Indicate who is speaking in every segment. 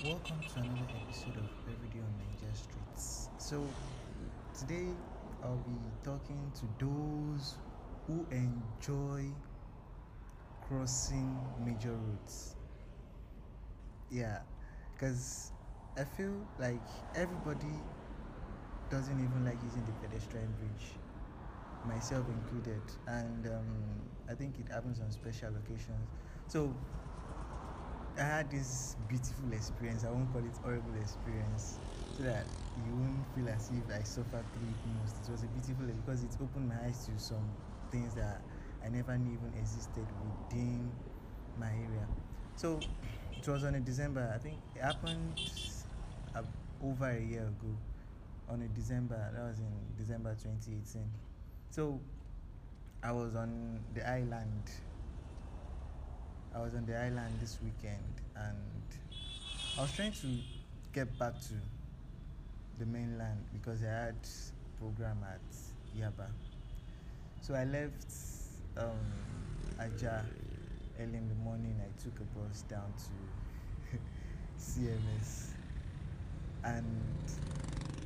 Speaker 1: Welcome to another episode of Everyday on Naija Streets. So, today I'll be talking to those who enjoy crossing major roads. Yeah, because I feel like everybody doesn't even like using the pedestrian bridge, myself included, and um, I think it happens on special occasions. So, I had this beautiful experience. I won't call it horrible experience, so that you won't feel as if I suffered through it most. It was a beautiful because it opened my eyes to some things that I never knew even existed within my area. So it was on a December. I think it happened uh, over a year ago. On a December, that was in December 2018. So I was on the island I was on the island this weekend and I was trying to get back to the mainland because I had program at Yaba. So I left um, Ajah early in the morning. I took a bus down to CMS and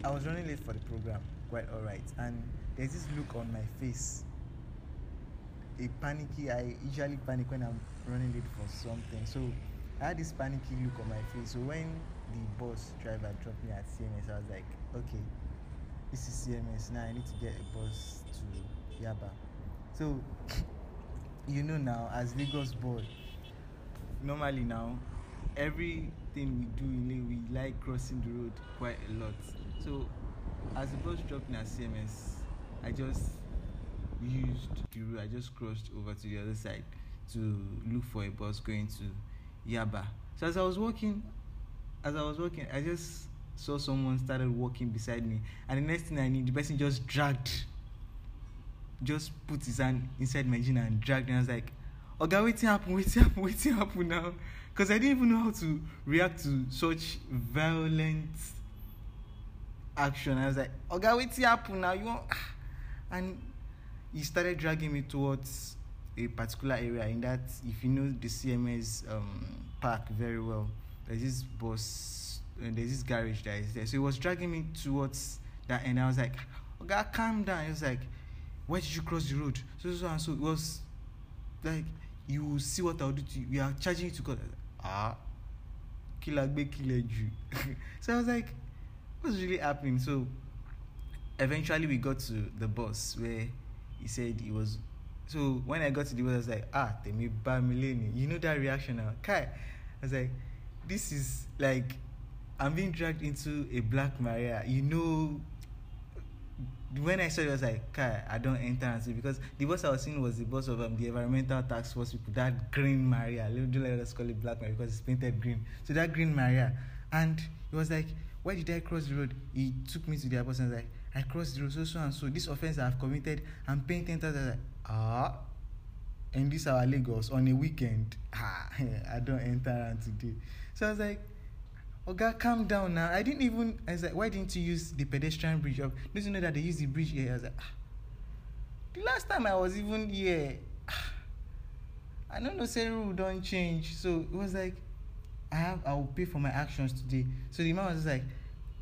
Speaker 1: I was running late for the program, quite alright. And there's this look on my face a panicky i usually panic when i'm running late for something. So i had this panicky look on my face. So when the bus driver dropped me at cms i was like okay this is cms now i need to get a bus to yaba. So you know now as lagos boy normally now everything we do in we like crossing the road quite a lot. So as the bus dropped me at cms i just used the road. I just crossed over to the other side to look for a bus going to Yaba. So as I was walking, as I was walking, I just saw someone started walking beside me, and the next thing I knew, the person just dragged, just put his hand inside my jeans and dragged, and I was like, "Okay, waiting happen, waiting happen, waiting happen now," because I didn't even know how to react to such violent action. I was like, "Okay, waiting happen now," you want, and he started dragging me towards a particular area in that if you know the cms um, park very well there's this bus and uh, there's this garage that is there. So he was dragging me towards that and i was like oh god calm down. He was like why did you cross the road? So so and so it was like you will see what i'll do to you. We are charging you to go. Ah kilagbe kileju so i was like what's really happening? So eventually we got to the bus where he said he was so when I got to the bus, I was like, ah, they Temi Bamileni. You know that reaction now. Kai. I was like, this is like I'm being dragged into a black Maria. You know when I saw it, I was like, Kai, I don't enter and see because the bus I was seeing was the bus of um, the environmental task force people, that green Maria. Let us call it black Maria because it's painted green. So that green Maria. And it was like, why did I cross the road? He took me to the bus and was like, I crossed the road, so so and so. This offense I have committed, I'm paying ten thousand. Like, ah, and this our Lagos on a weekend. Ah, I don't enter around today. So I was like, God, calm down now. I didn't even. I was like, why didn't you use the pedestrian bridge? Don't you know that they use the bridge here? I was like, ah. the last time I was even here, ah, I don't know. Say rule don't change. So it was like, I have. I will pay for my actions today. So the man was like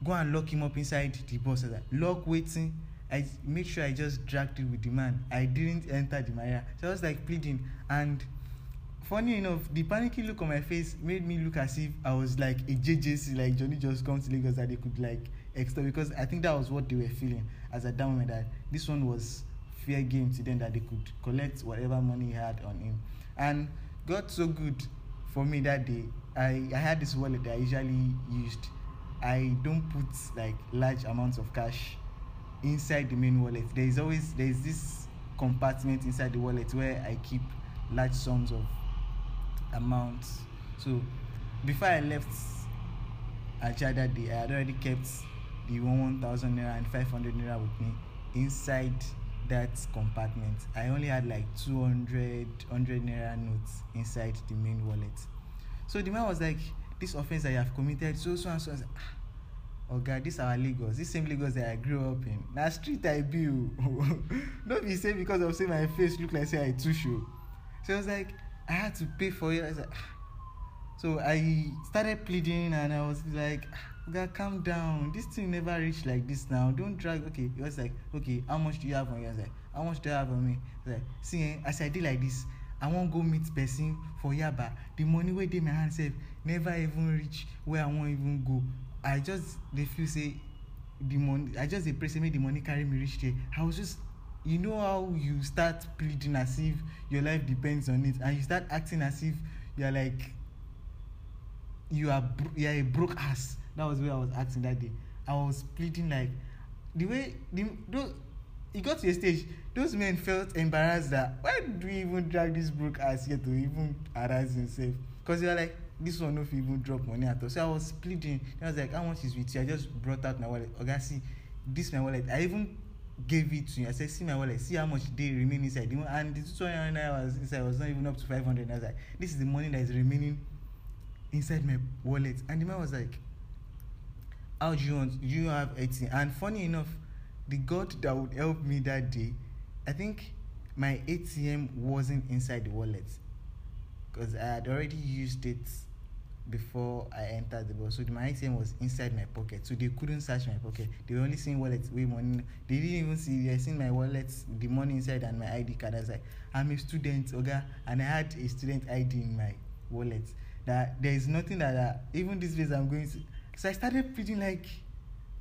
Speaker 1: go and lock him up inside the bus. I was like, lock waiting. I made sure I just dragged it with the man. I didn't enter the Maya. So I was like pleading. And funny enough, the panicky look on my face made me look as if I was like a JJC, like Johnny just come to Lagos that they could like extort because I think that was what they were feeling as at that moment that this one was fair game to them that they could collect whatever money he had on him. And got so good for me that day. I, I had this wallet that I usually used I don't put like large amounts of cash inside the main wallet. There is always there is this compartment inside the wallet where I keep large sums of amounts. So before I left Ajah that day, I had already kept the one thousand naira and five hundred naira with me inside that compartment. I only had like 200 100 naira notes inside the main wallet. So the man was like, this offense that you have committed so so and so. I said, ah, oh God, this our Lagos, this same Lagos that I grew up in. Now street I be Don't be say because of say my face look like say I too show. So I was like, I had to pay for it. I said, ah. So I started pleading and I was like, ah, calm down. This thing never reached like this now. Don't drag. Okay. He was like, okay, how much do you have on you? I was like, how much do you have on me? I was like, see, eh, as I did like this, I won't go meet person for Yaba. The money where they my hand save never even reach where I won't even go. I just they feel say the money. I just dey pray say make the money carry me reach there. I was just you know how you start pleading as if your life depends on it and you start acting as if you are like you are you are a broke ass that was the way i was acting that day i was pleading like the way the those e got to a stage those men felt embarrassed that why do we even drag this broke ass here to even harass himself because they were like this one no fit even drop money at all so i was pleading i was like how much is with you i just brought out my wallet oga see this my wallet i even gave it to you. I said, see my wallet, see how much they remain inside. And the 200 naira was inside was not even up to 500. I was like, this is the money that is remaining inside my wallet. And the man was like, how do you want? Do you have 18? And funny enough, the God that would help me that day, I think my ATM wasn't inside the wallet because I had already used it before I entered the bus. So my ATM was inside my pocket. So they couldn't search my pocket. They were only seeing wallet way money. They didn't even see they seen my wallet, the money inside and my ID card. I was like, I'm a student, okay? And I had a student ID in my wallet. That there is nothing that uh, even this place I'm going to so I started feeling like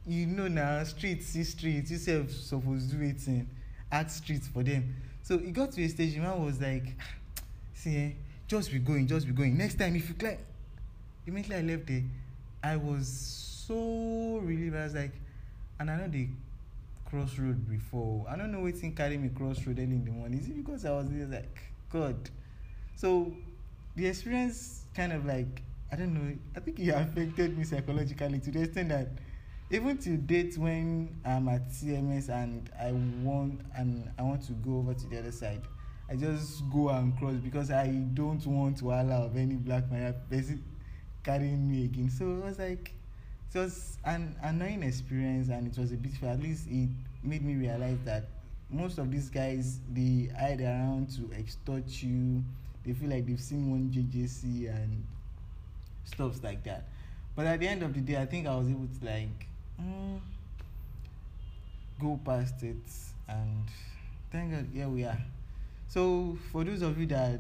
Speaker 1: you know now streets see streets yourself supposed to do it in act streets for them. So it got to a stage the man was like see eh, just be going, just be going. Next time if you clear immediately I left there, I was so relieved. I was like, and I know the crossroad before. I don't know thing carry me crossroad early in the morning. Is it because I was there like God? So the experience kind of like I don't know. I think it affected me psychologically to the extent that even to date when I'm at CMS and I want and I want to go over to the other side, I just go and cross because I don't want to allow any black man carrying me again. So it was like it was an annoying experience and it was a beautiful at least it made me realize that most of these guys they hide around to extort you. They feel like they've seen one JJC and stuff like that. But at the end of the day, I think I was able to like mm, go past it and thank God here we are. So for those of you that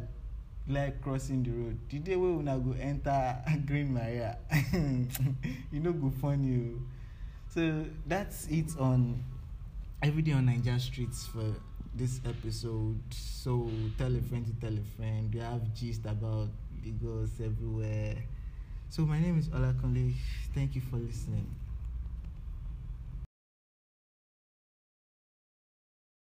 Speaker 1: like crossing the road the day wey una go enter green maria e no go funny o. So that's it on everyday on naija streets for this episode. So tell a friend to tell a friend. We have gist about lagos everywhere. So my name is olakunle. Thank you for listening